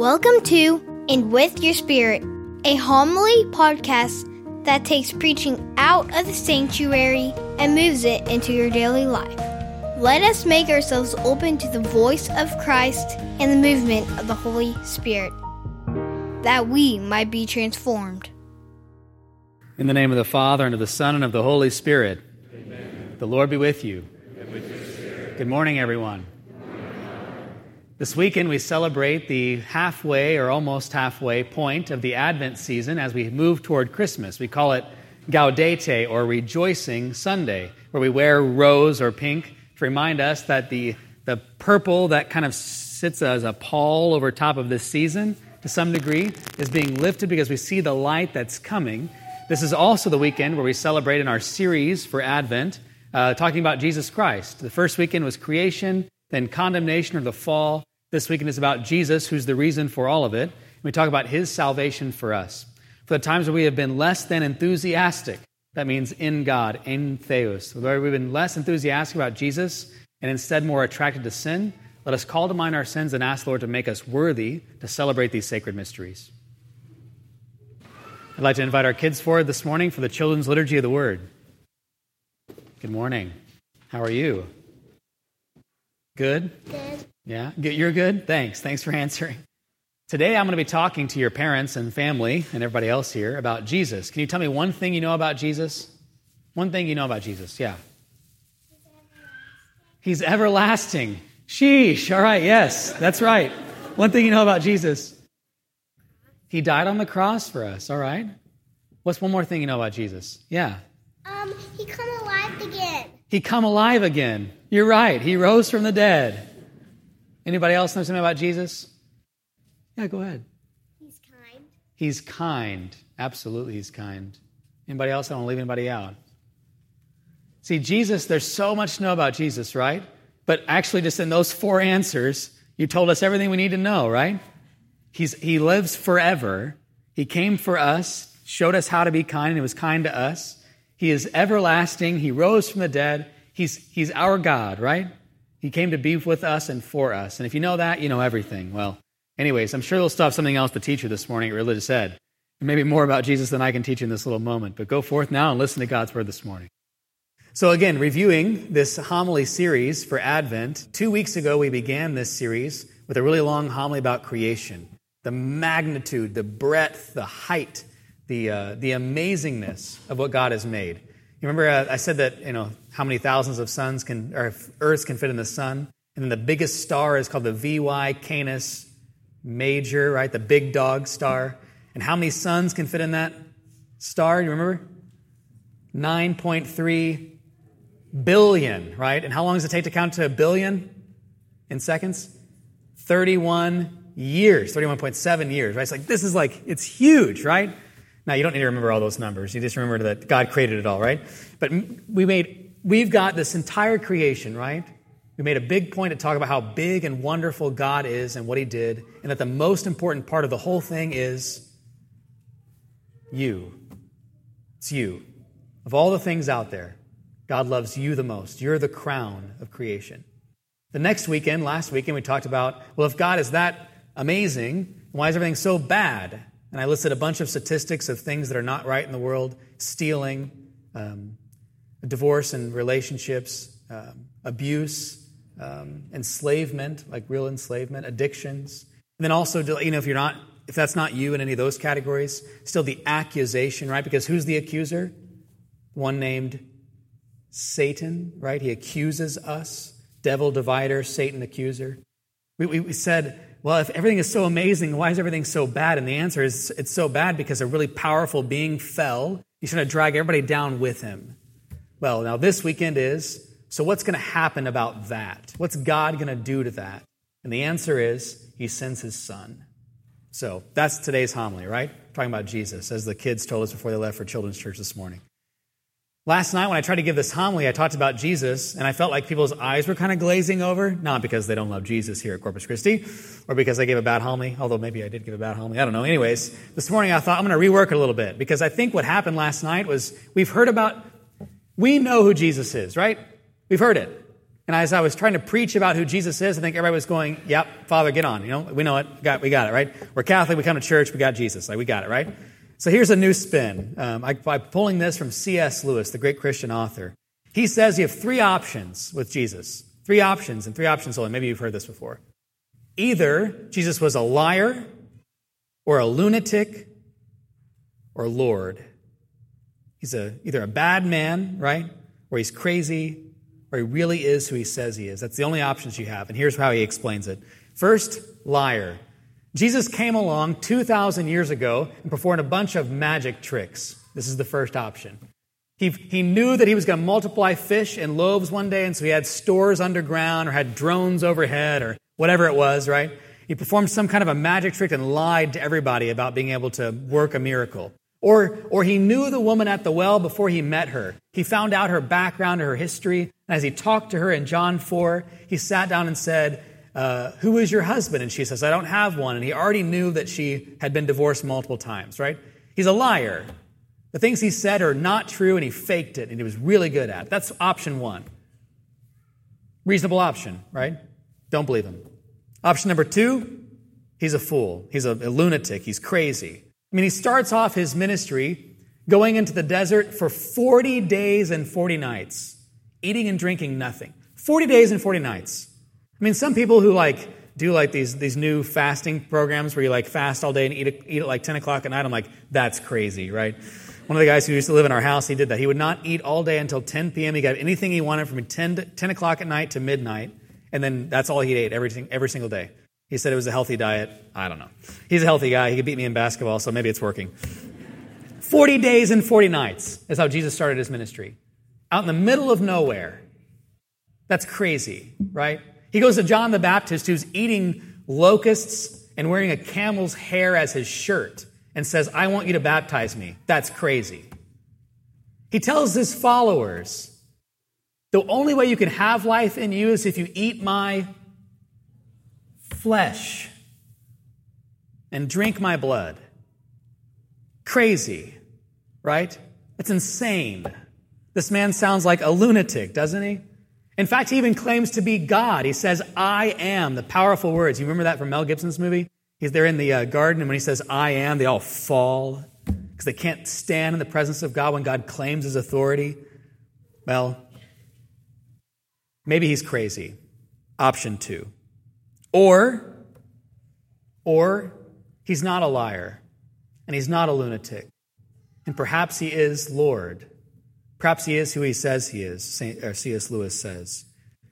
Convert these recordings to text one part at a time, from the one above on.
Welcome to And With Your Spirit, a homily podcast that takes preaching out of the sanctuary and moves it into your daily life. Let us make ourselves open to the voice of Christ and the movement of the Holy Spirit, that we might be transformed. In the name of the Father, and of the Son, and of the Holy Spirit. Amen. The Lord be with you. With Good morning, everyone. This weekend, we celebrate the halfway or almost halfway point of the Advent season as we move toward Christmas. We call it Gaudete or Rejoicing Sunday, where we wear rose or pink to remind us that the, the purple that kind of sits as a pall over top of this season to some degree is being lifted because we see the light that's coming. This is also the weekend where we celebrate in our series for Advent, uh, talking about Jesus Christ. The first weekend was creation, then condemnation or the fall, this weekend is about Jesus, who's the reason for all of it. We talk about his salvation for us. For the times where we have been less than enthusiastic, that means in God, in Theos, where we've been less enthusiastic about Jesus and instead more attracted to sin, let us call to mind our sins and ask the Lord to make us worthy to celebrate these sacred mysteries. I'd like to invite our kids forward this morning for the Children's Liturgy of the Word. Good morning. How are you? Good? Good. Yeah, you're good? Thanks. Thanks for answering. Today, I'm going to be talking to your parents and family and everybody else here about Jesus. Can you tell me one thing you know about Jesus? One thing you know about Jesus, yeah. He's everlasting. Sheesh. All right, yes, that's right. One thing you know about Jesus. He died on the cross for us, all right? What's one more thing you know about Jesus? Yeah. Um, he come alive again. He come alive again. You're right. He rose from the dead. Anybody else know something about Jesus? Yeah, go ahead. He's kind. He's kind. Absolutely, he's kind. Anybody else? I don't leave anybody out. See, Jesus, there's so much to know about Jesus, right? But actually, just in those four answers, you told us everything we need to know, right? He's, he lives forever. He came for us, showed us how to be kind, and he was kind to us. He is everlasting. He rose from the dead. He's, he's our God, right? He came to be with us and for us. And if you know that, you know everything. Well, anyways, I'm sure they'll still have something else to teach you this morning at Religious Ed. Maybe more about Jesus than I can teach you in this little moment. But go forth now and listen to God's word this morning. So, again, reviewing this homily series for Advent, two weeks ago we began this series with a really long homily about creation the magnitude, the breadth, the height, the, uh, the amazingness of what God has made. You remember uh, I said that, you know, how many thousands of suns can, or Earths can fit in the sun? And then the biggest star is called the VY Canis Major, right? The big dog star. And how many suns can fit in that star? You remember? 9.3 billion, right? And how long does it take to count to a billion in seconds? 31 years, 31.7 years, right? It's like, this is like, it's huge, right? Now, you don't need to remember all those numbers. You just remember that God created it all, right? But we made, we've got this entire creation, right? We made a big point to talk about how big and wonderful God is and what He did, and that the most important part of the whole thing is you. It's you. Of all the things out there, God loves you the most. You're the crown of creation. The next weekend, last weekend, we talked about well, if God is that amazing, why is everything so bad? And I listed a bunch of statistics of things that are not right in the world stealing, um, divorce and relationships, um, abuse, um, enslavement, like real enslavement, addictions. And then also, you know, if you're not, if that's not you in any of those categories, still the accusation, right? Because who's the accuser? One named Satan, right? He accuses us. Devil divider, Satan accuser. We, we, we said well, if everything is so amazing, why is everything so bad? And the answer is it's so bad because a really powerful being fell. He's trying to drag everybody down with him. Well, now this weekend is so what's going to happen about that? What's God going to do to that? And the answer is he sends his son. So that's today's homily, right? Talking about Jesus, as the kids told us before they left for children's church this morning. Last night, when I tried to give this homily, I talked about Jesus, and I felt like people's eyes were kind of glazing over, not because they don't love Jesus here at Corpus Christi, or because I gave a bad homily, although maybe I did give a bad homily. I don't know. Anyways, this morning I thought I'm going to rework it a little bit, because I think what happened last night was we've heard about, we know who Jesus is, right? We've heard it. And as I was trying to preach about who Jesus is, I think everybody was going, yep, Father, get on. You know, we know it. We got, we got it, right? We're Catholic. We come to church. We got Jesus. Like, we got it, right? So here's a new spin. Um, I, by pulling this from C.S. Lewis, the great Christian author. He says you have three options with Jesus. Three options and three options only. Maybe you've heard this before. Either Jesus was a liar or a lunatic or Lord. He's a, either a bad man, right? Or he's crazy, or he really is who he says he is. That's the only options you have. And here's how he explains it. First, liar. Jesus came along 2,000 years ago and performed a bunch of magic tricks. This is the first option. He, he knew that he was going to multiply fish and loaves one day, and so he had stores underground or had drones overhead or whatever it was, right? He performed some kind of a magic trick and lied to everybody about being able to work a miracle. Or, or he knew the woman at the well before he met her. He found out her background, her history. And as he talked to her in John 4, he sat down and said, uh, Who is your husband? And she says, I don't have one. And he already knew that she had been divorced multiple times, right? He's a liar. The things he said are not true, and he faked it, and he was really good at it. That's option one. Reasonable option, right? Don't believe him. Option number two, he's a fool. He's a, a lunatic. He's crazy. I mean, he starts off his ministry going into the desert for 40 days and 40 nights, eating and drinking nothing. 40 days and 40 nights. I mean, some people who like do like these, these new fasting programs where you like fast all day and eat, eat at like 10 o'clock at night, I'm like, that's crazy, right? One of the guys who used to live in our house, he did that. He would not eat all day until 10 p.m. He got anything he wanted from 10, to, 10 o'clock at night to midnight, and then that's all he ate every, every single day. He said it was a healthy diet. I don't know. He's a healthy guy. He could beat me in basketball, so maybe it's working. 40 days and 40 nights is how Jesus started his ministry. Out in the middle of nowhere. That's crazy, right? He goes to John the Baptist, who's eating locusts and wearing a camel's hair as his shirt, and says, I want you to baptize me. That's crazy. He tells his followers, the only way you can have life in you is if you eat my flesh and drink my blood. Crazy, right? It's insane. This man sounds like a lunatic, doesn't he? In fact, he even claims to be God. He says, I am, the powerful words. You remember that from Mel Gibson's movie? He's there in the uh, garden, and when he says, I am, they all fall because they can't stand in the presence of God when God claims his authority. Well, maybe he's crazy. Option two. Or, or he's not a liar and he's not a lunatic. And perhaps he is Lord. Perhaps he is who he says he is, Saint C.S. Lewis says.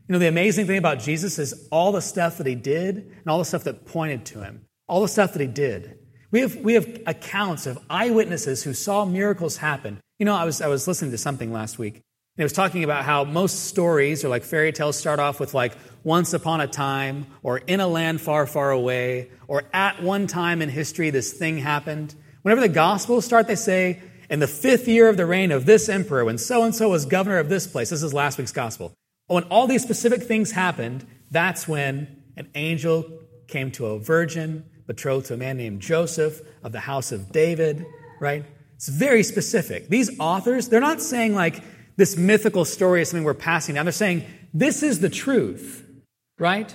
You know, the amazing thing about Jesus is all the stuff that he did and all the stuff that pointed to him, all the stuff that he did. We have, we have accounts of eyewitnesses who saw miracles happen. You know, I was, I was listening to something last week, and it was talking about how most stories or like fairy tales start off with like once upon a time or in a land far, far away or at one time in history this thing happened. Whenever the Gospels start, they say, in the fifth year of the reign of this emperor, when so and so was governor of this place, this is last week's Gospel. When all these specific things happened, that's when an angel came to a virgin betrothed to a man named Joseph of the house of David, right? It's very specific. These authors, they're not saying like, this mythical story is something we're passing down. They're saying, this is the truth, right?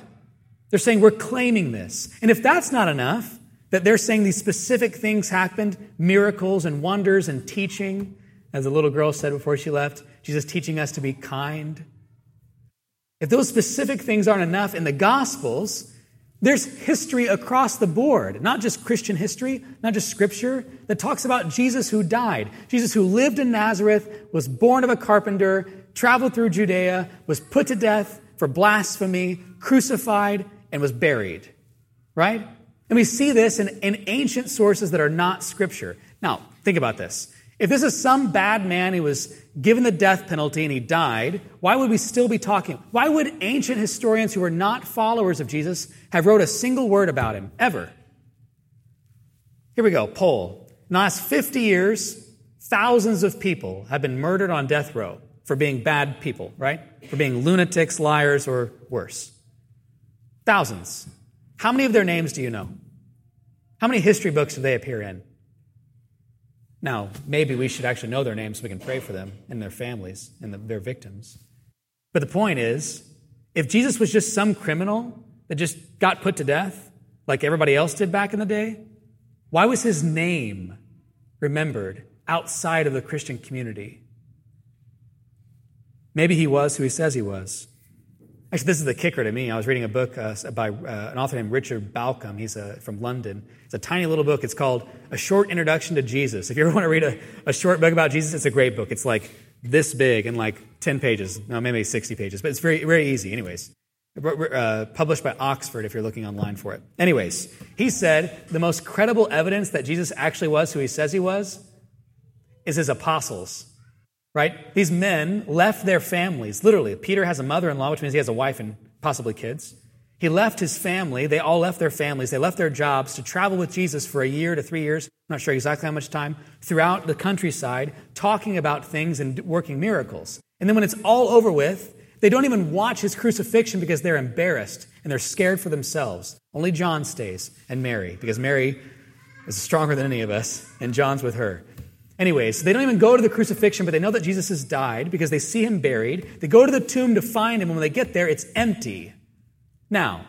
They're saying, we're claiming this. And if that's not enough, that they're saying these specific things happened miracles and wonders and teaching, as the little girl said before she left, Jesus teaching us to be kind. If those specific things aren't enough in the Gospels, there's history across the board, not just Christian history, not just scripture, that talks about Jesus who died. Jesus who lived in Nazareth, was born of a carpenter, traveled through Judea, was put to death for blasphemy, crucified, and was buried. Right? And we see this in, in ancient sources that are not scripture. Now, think about this. If this is some bad man who was given the death penalty and he died, why would we still be talking? Why would ancient historians who were not followers of Jesus have wrote a single word about him ever? Here we go, poll. In the last 50 years, thousands of people have been murdered on death row for being bad people, right? For being lunatics, liars, or worse. Thousands. How many of their names do you know? How many history books do they appear in? Now, maybe we should actually know their names so we can pray for them and their families and the, their victims. But the point is, If Jesus was just some criminal that just got put to death, like everybody else did back in the day, why was his name remembered outside of the Christian community? Maybe he was who he says he was. Actually, this is the kicker to me. I was reading a book uh, by uh, an author named Richard Bauckham. He's uh, from London. It's a tiny little book. It's called A Short Introduction to Jesus. If you ever want to read a, a short book about Jesus, it's a great book. It's like this big and like 10 pages, no, maybe 60 pages, but it's very, very easy. Anyways, uh, published by Oxford if you're looking online for it. Anyways, he said the most credible evidence that Jesus actually was who he says he was is his apostles right? These men left their families, literally. Peter has a mother in law, which means he has a wife and possibly kids. He left his family. They all left their families. They left their jobs to travel with Jesus for a year to three years, I'm not sure exactly how much time, throughout the countryside, talking about things and working miracles. And then when it's all over with, they don't even watch his crucifixion because they're embarrassed and they're scared for themselves. Only John stays and Mary, because Mary is stronger than any of us, and John's with her. Anyways, they don't even go to the crucifixion, but they know that Jesus has died because they see him buried. They go to the tomb to find him, and when they get there, it's empty. Now,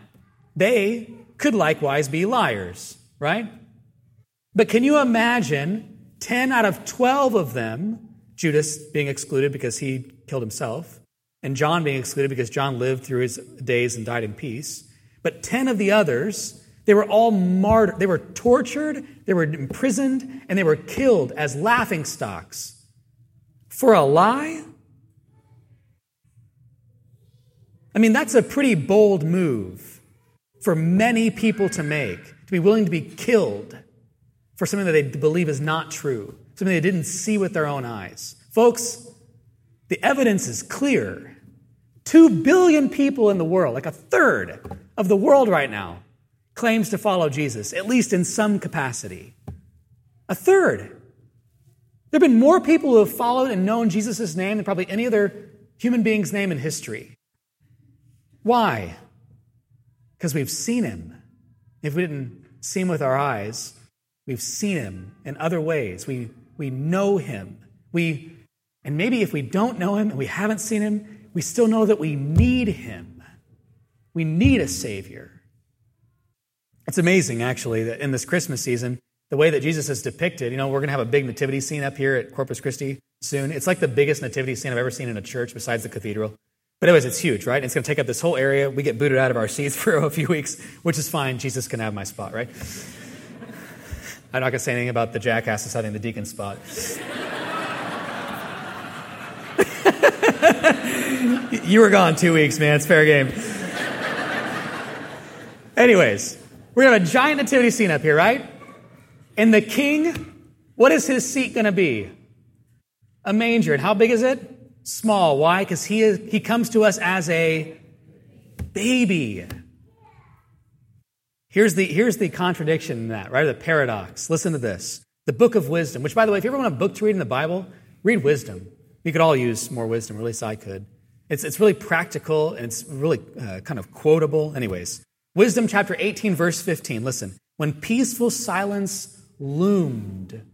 they could likewise be liars, right? But can you imagine 10 out of 12 of them, Judas being excluded because he killed himself, and John being excluded because John lived through his days and died in peace, but 10 of the others they were all martyred. They were tortured, they were imprisoned, and they were killed as laughing stocks. For a lie? I mean, that's a pretty bold move for many people to make, to be willing to be killed for something that they believe is not true, something they didn't see with their own eyes. Folks, the evidence is clear. Two billion people in the world, like a third of the world right now, claims to follow Jesus, at least in some capacity. A third. There have been more people who have followed and known Jesus' name than probably any other human being's name in history. Why? Because we've seen him. If we didn't see him with our eyes, we've seen him in other ways. We, we know him. We, and maybe if we don't know him and we haven't seen him, we still know that we need him. We need a Savior. It's amazing, actually, that in this Christmas season, the way that Jesus is depicted, you know, we're going to have a big nativity scene up here at Corpus Christi soon. It's like the biggest nativity scene I've ever seen in a church besides the cathedral. But anyways, it's huge, right? It's going to take up this whole area. We get booted out of our seats for a few weeks, which is fine. Jesus can have my spot, right? I'm not going to say anything about the jackasses having the deacon spot. you were gone two weeks, man. It's fair game. Anyways, we're going to have a giant nativity scene up here, right? And the king, what is his seat going to be? A manger. And how big is it? Small. Why? Because he, is, he comes to us as a baby. Here's the, here's the contradiction in that, right? The paradox. Listen to this. The book of wisdom, which, by the way, if you ever want a book to read in the Bible, read wisdom. You could all use more wisdom, or at least I could. It's, it's really practical and it's really uh, kind of quotable. Anyways, Wisdom chapter 18, verse 15. Listen. When peaceful silence loomed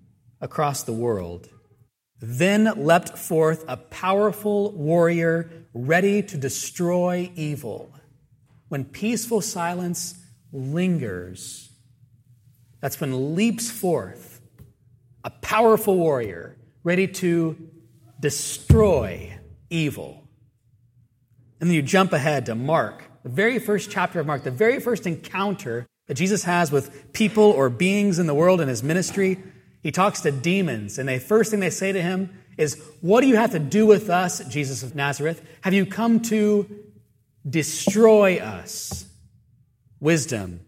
across the world, then leapt forth a powerful warrior ready to destroy evil. When peaceful silence lingers, that's when leaps forth a powerful warrior ready to destroy evil. And then you jump ahead to Mark the very first chapter of Mark, the very first encounter that Jesus has with people or beings in the world in his ministry, he talks to demons, and the first thing they say to him is, What do you have to do with us, Jesus of Nazareth? Have you come to destroy us? Wisdom,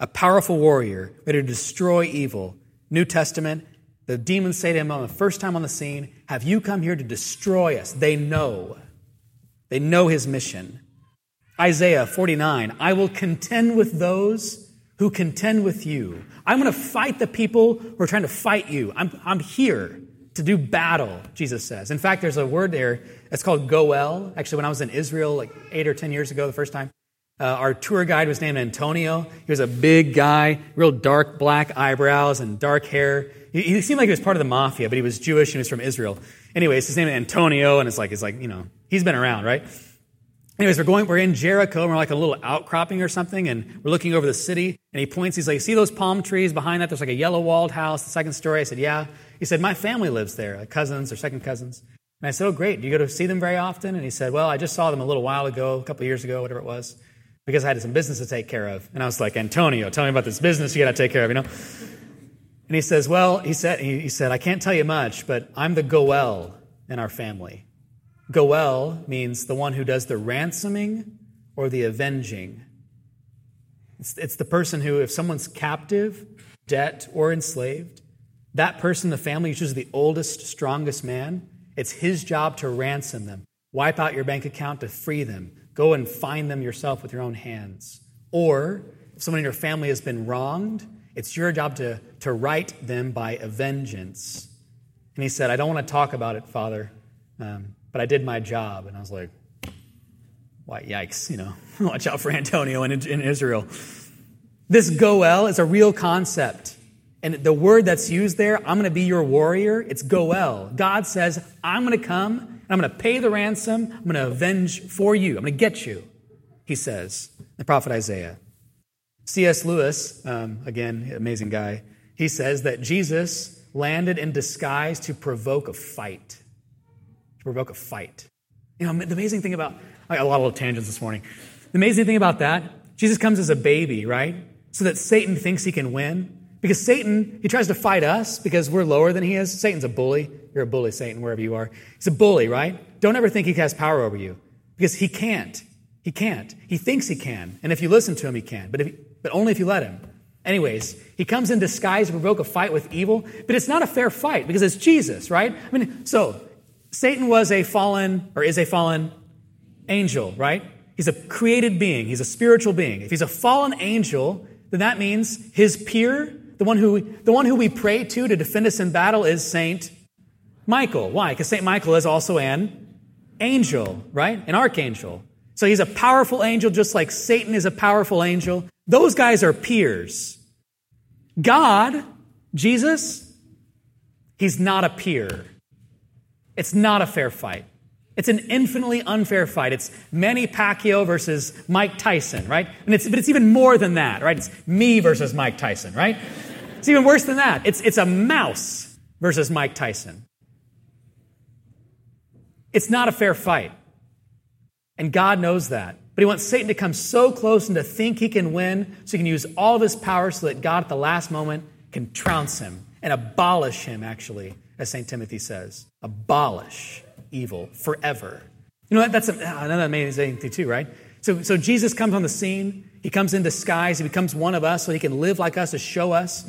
a powerful warrior ready to destroy evil. New Testament, the demons say to him on the first time on the scene, Have you come here to destroy us? They know. They know his mission. Isaiah 49 I will contend with those who contend with you. I'm going to fight the people who are trying to fight you. I'm, I'm here to do battle, Jesus says. In fact, there's a word there that's called goel. Actually, when I was in Israel like eight or 10 years ago, the first time, uh, our tour guide was named Antonio. He was a big guy, real dark black eyebrows and dark hair. He, he seemed like he was part of the mafia, but he was Jewish and he was from Israel. Anyways, his name is Antonio, and it's like, it's like, you know, he's been around, right? Anyways, we're going, we're in Jericho, and we're like a little outcropping or something, and we're looking over the city, and he points, he's like, see those palm trees behind that? There's like a yellow walled house, the second story. I said, yeah. He said, my family lives there, like cousins or second cousins. And I said, oh, great. Do you go to see them very often? And he said, well, I just saw them a little while ago, a couple years ago, whatever it was, because I had some business to take care of. And I was like, Antonio, tell me about this business you got to take care of, you know? And he says, well, he said, he said, I can't tell you much, but I'm the Goel in our family. Goel means the one who does the ransoming or the avenging. It's, it's the person who, if someone's captive, debt, or enslaved, that person, the family, usually the oldest, strongest man, it's his job to ransom them. Wipe out your bank account to free them. Go and find them yourself with your own hands. Or, if someone in your family has been wronged, it's your job to, to right them by a vengeance. And he said, I don't want to talk about it, Father, um, but I did my job. And I was like, why, yikes, you know, watch out for Antonio in, in Israel. This Goel is a real concept. And the word that's used there, I'm going to be your warrior, it's Goel. God says, I'm going to come and I'm going to pay the ransom. I'm going to avenge for you. I'm going to get you, he says, the prophet Isaiah. C.S. Lewis, um, again, amazing guy, he says that Jesus landed in disguise to provoke a fight. To provoke a fight. You know, the amazing thing about a lot of tangents this morning. The amazing thing about that, Jesus comes as a baby, right? So that Satan thinks he can win. Because Satan, he tries to fight us because we're lower than he is. Satan's a bully. You're a bully, Satan, wherever you are. He's a bully, right? Don't ever think he has power over you because he can't. He can't. He thinks he can. And if you listen to him, he can. But, if, but only if you let him. Anyways, he comes in disguise to provoke a fight with evil, but it's not a fair fight because it's Jesus, right? I mean, so Satan was a fallen, or is a fallen angel, right? He's a created being, he's a spiritual being. If he's a fallen angel, then that means his peer, the one who, the one who we pray to to defend us in battle, is Saint Michael. Why? Because Saint Michael is also an angel, right? An archangel. So he's a powerful angel, just like Satan is a powerful angel. Those guys are peers. God, Jesus, he's not a peer. It's not a fair fight. It's an infinitely unfair fight. It's Manny Pacquiao versus Mike Tyson, right? And it's, but it's even more than that, right? It's me versus Mike Tyson, right? It's even worse than that. It's, it's a mouse versus Mike Tyson. It's not a fair fight. And God knows that. But he wants Satan to come so close and to think he can win so he can use all of his power so that God at the last moment can trounce him and abolish him, actually, as St. Timothy says. Abolish evil forever. You know, that's ah, another amazing thing, too, right? So, so Jesus comes on the scene. He comes in disguise. He becomes one of us so he can live like us to show us.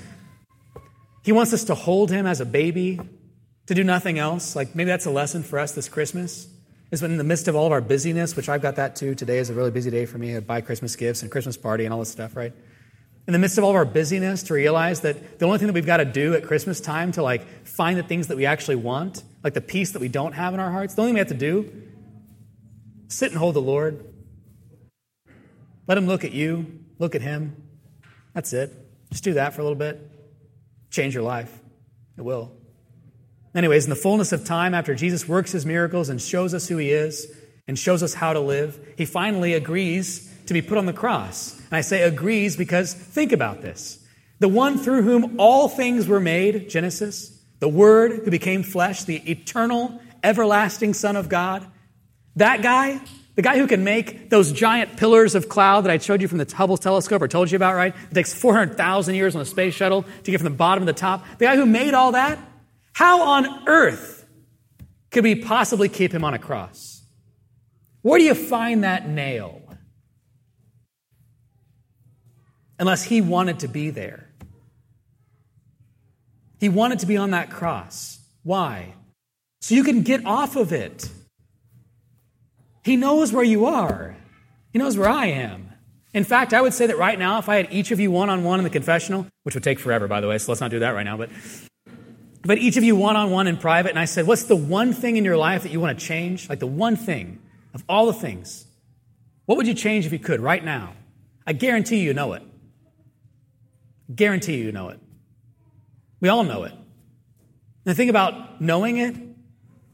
He wants us to hold him as a baby, to do nothing else. Like maybe that's a lesson for us this Christmas. Is when in the midst of all of our busyness, which I've got that too. Today is a really busy day for me. I buy Christmas gifts and Christmas party and all this stuff, right? In the midst of all of our busyness to realize that the only thing that we've got to do at Christmas time to like find the things that we actually want, like the peace that we don't have in our hearts, the only thing we have to do, sit and hold the Lord. Let him look at you, look at him. That's it. Just do that for a little bit. Change your life. It will. Anyways, in the fullness of time, after Jesus works his miracles and shows us who he is and shows us how to live, he finally agrees to be put on the cross. And I say agrees because think about this. The one through whom all things were made, Genesis, the Word who became flesh, the eternal, everlasting Son of God, that guy, the guy who can make those giant pillars of cloud that I showed you from the Hubble telescope or told you about, right? It takes 400,000 years on a space shuttle to get from the bottom to the top. The guy who made all that, how on earth could we possibly keep him on a cross? Where do you find that nail? Unless he wanted to be there. He wanted to be on that cross. Why? So you can get off of it. He knows where you are, He knows where I am. In fact, I would say that right now, if I had each of you one on one in the confessional, which would take forever, by the way, so let's not do that right now, but, but each of you one on one in private, and I said, What's the one thing in your life that you want to change? Like the one thing of all the things. What would you change if you could right now? I guarantee you know it. Guarantee you know it. We all know it. The thing about knowing it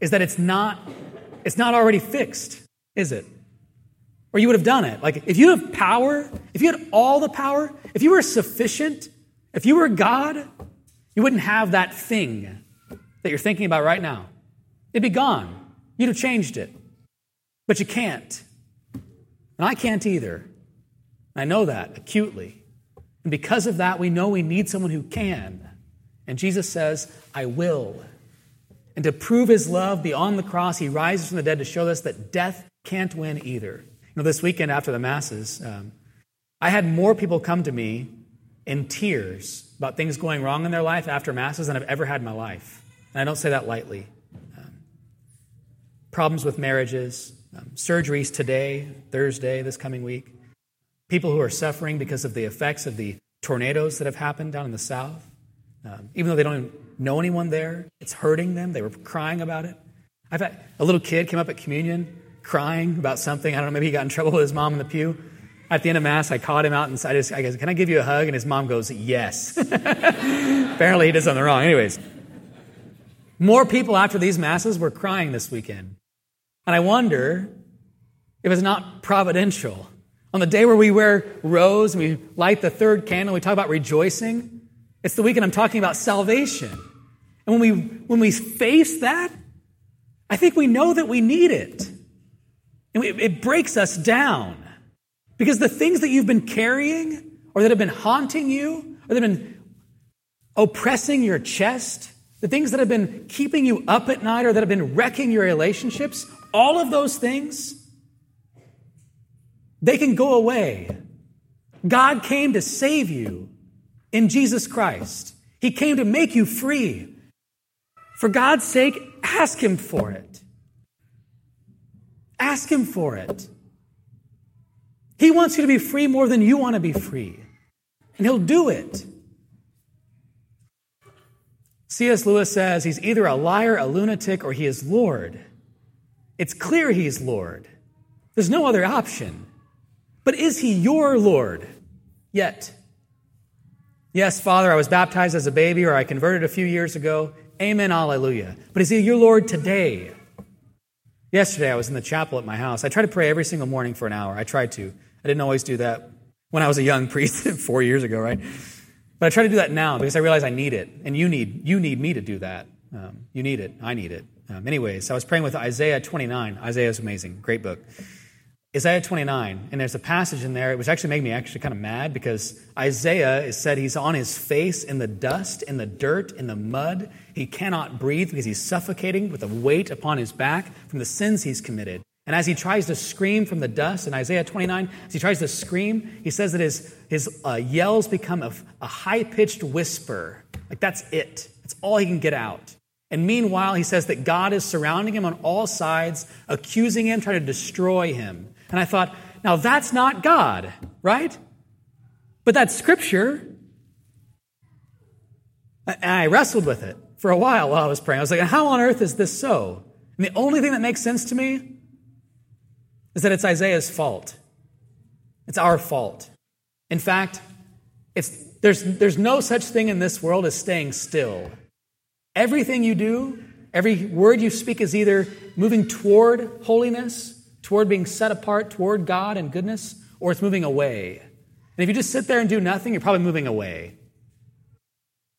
is that it's not, it's not already fixed, is it? or you would have done it. Like, if you have power, if you had all the power, if you were sufficient, if you were God, you wouldn't have that thing that you're thinking about right now. It'd be gone. You'd have changed it. But you can't. And I can't either. I know that acutely. And because of that, we know we need someone who can. And Jesus says, I will. And to prove his love beyond the cross, he rises from the dead to show us that death can't win either. You know, this weekend after the Masses, um, I had more people come to me in tears about things going wrong in their life after Masses than I've ever had in my life. And I don't say that lightly. Um, problems with marriages, um, surgeries today, Thursday, this coming week, people who are suffering because of the effects of the tornadoes that have happened down in the South. Um, even though they don't know anyone there, it's hurting them. They were crying about it. I've had a little kid came up at communion crying about something. I don't know, maybe he got in trouble with his mom in the pew. At the end of Mass, I caught him out and I, just, I goes, Can I give you a hug? And his mom goes, Yes. Apparently, he did something wrong. Anyways, more people after these Masses were crying this weekend. And I wonder if it's not providential. On the day where we wear rose and we light the third candle, we talk about rejoicing. It's the weekend I'm talking about salvation. And when we, when we face that, I think we know that we need it. And it breaks us down. Because the things that you've been carrying, or that have been haunting you, or that have been oppressing your chest, the things that have been keeping you up at night, or that have been wrecking your relationships, all of those things, they can go away. God came to save you in Jesus Christ. He came to make you free. For God's sake, ask Him for it. Ask Him for it. He wants you to be free more than you want to be free. And He'll do it. C.S. Lewis says he's either a liar, a lunatic, or he is Lord. It's clear he's Lord. There's no other option. But is he your Lord yet? Yes, Father, I was baptized as a baby or I converted a few years ago. Amen, alleluia. But is He your Lord today? Yesterday, I was in the chapel at my house. I try to pray every single morning for an hour. I tried to. I didn't always do that when I was a young priest four years ago, right? But I try to do that now because I realize I need it. And you need, you need me to do that. Um, you need it. I need it. Um, anyways, I was praying with Isaiah 29. Isaiah is amazing. Great book. Isaiah 29, and there's a passage in there, which actually made me actually kind of mad because Isaiah is said he's on his face in the dust, in the dirt, in the mud. He cannot breathe because he's suffocating with a weight upon his back from the sins he's committed. And as he tries to scream from the dust in Isaiah 29, as he tries to scream, he says that his, his uh, yells become a, a high pitched whisper. Like that's it. That's all he can get out. And meanwhile, he says that God is surrounding him on all sides, accusing him, trying to destroy him. And I thought, now that's not God, right? But that's scripture. And I wrestled with it for a while while I was praying. I was like, how on earth is this so? And the only thing that makes sense to me is that it's Isaiah's fault. It's our fault. In fact, it's, there's, there's no such thing in this world as staying still. Everything you do, every word you speak is either moving toward holiness toward being set apart toward God and goodness, or it's moving away. And if you just sit there and do nothing, you're probably moving away.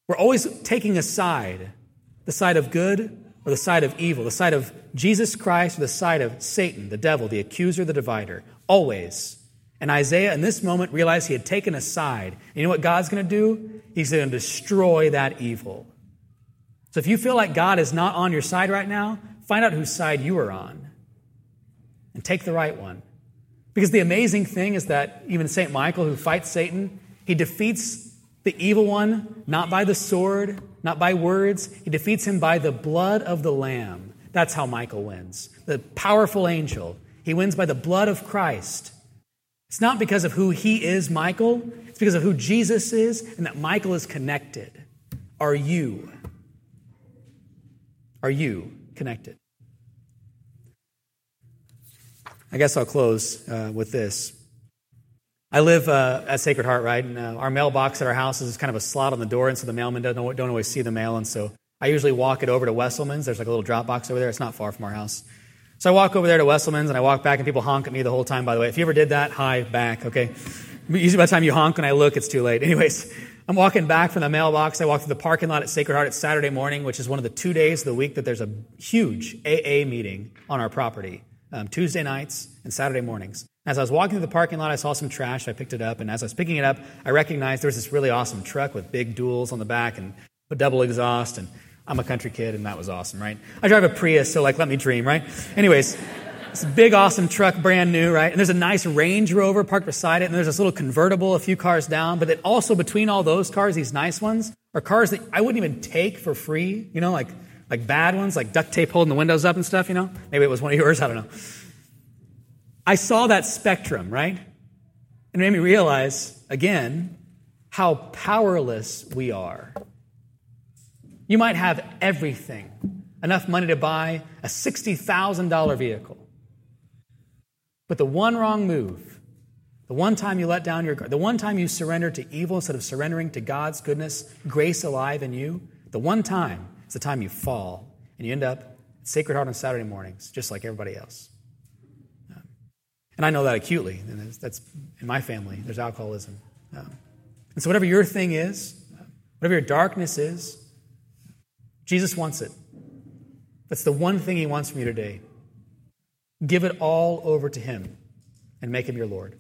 We're always taking a side the side of good or the side of evil, the side of Jesus Christ or the side of Satan, the devil, the accuser, the divider. Always. And Isaiah, in this moment, realized he had taken a side. And you know what God's going to do? He's going to destroy that evil. So if you feel like God is not on your side right now, find out whose side you are on and take the right one. Because the amazing thing is that even St. Michael, who fights Satan, he defeats the evil one not by the sword, not by words. He defeats him by the blood of the Lamb. That's how Michael wins. The powerful angel. He wins by the blood of Christ. It's not because of who he is, Michael. It's because of who Jesus is and that Michael is connected. Are you? Are you connected? I guess I'll close uh, with this. I live uh, at Sacred Heart, right? And uh, our mailbox at our house is kind of a slot on the door, and so the mailman don't, don't always see the mail. And so I usually walk it over to Wesselman's. There's like a little drop box over there. It's not far from our house. So I walk over there to Wesselman's and I walk back and people honk at me the whole time, by the way. If you ever did that, hi, back, okay? Usually by the time you honk and I look, it's too late. Anyways, I'm walking back from the mailbox. I walk through the parking lot at Sacred Heart. It's Saturday morning, which is one of the two days of the week that there's a huge AA meeting on our property. Um, Tuesday nights and Saturday mornings. As I was walking through the parking lot, I saw some trash. I picked it up, and as I was picking it up, I recognized there was this really awesome truck with big duals on the back and a double exhaust. And I'm a country kid, and that was awesome, right? I drive a Prius, so like, let me dream, right? Anyways, this big, awesome truck, brand new, right? And there's a nice Range Rover parked beside it, and there's this little convertible a few cars down. But then also between all those cars, these nice ones, are cars that I wouldn't even take for free, you know, like like bad ones, like duct tape holding the windows up and stuff, you know? Maybe it was one of yours, I don't know. I saw that spectrum, right? And it made me realize, again, how powerless we are. You might have everything, enough money to buy a $60,000 vehicle. But the one wrong move, the one time you let down your guard, the one time you surrender to evil instead of surrendering to God's goodness, grace alive in you, the one time is the time you fall and you end up at Sacred Heart on Saturday mornings, just like everybody else. And I know that acutely. And that's in my family. There's alcoholism. Um, and so, whatever your thing is, whatever your darkness is, Jesus wants it. That's the one thing he wants from you today. Give it all over to him and make him your Lord.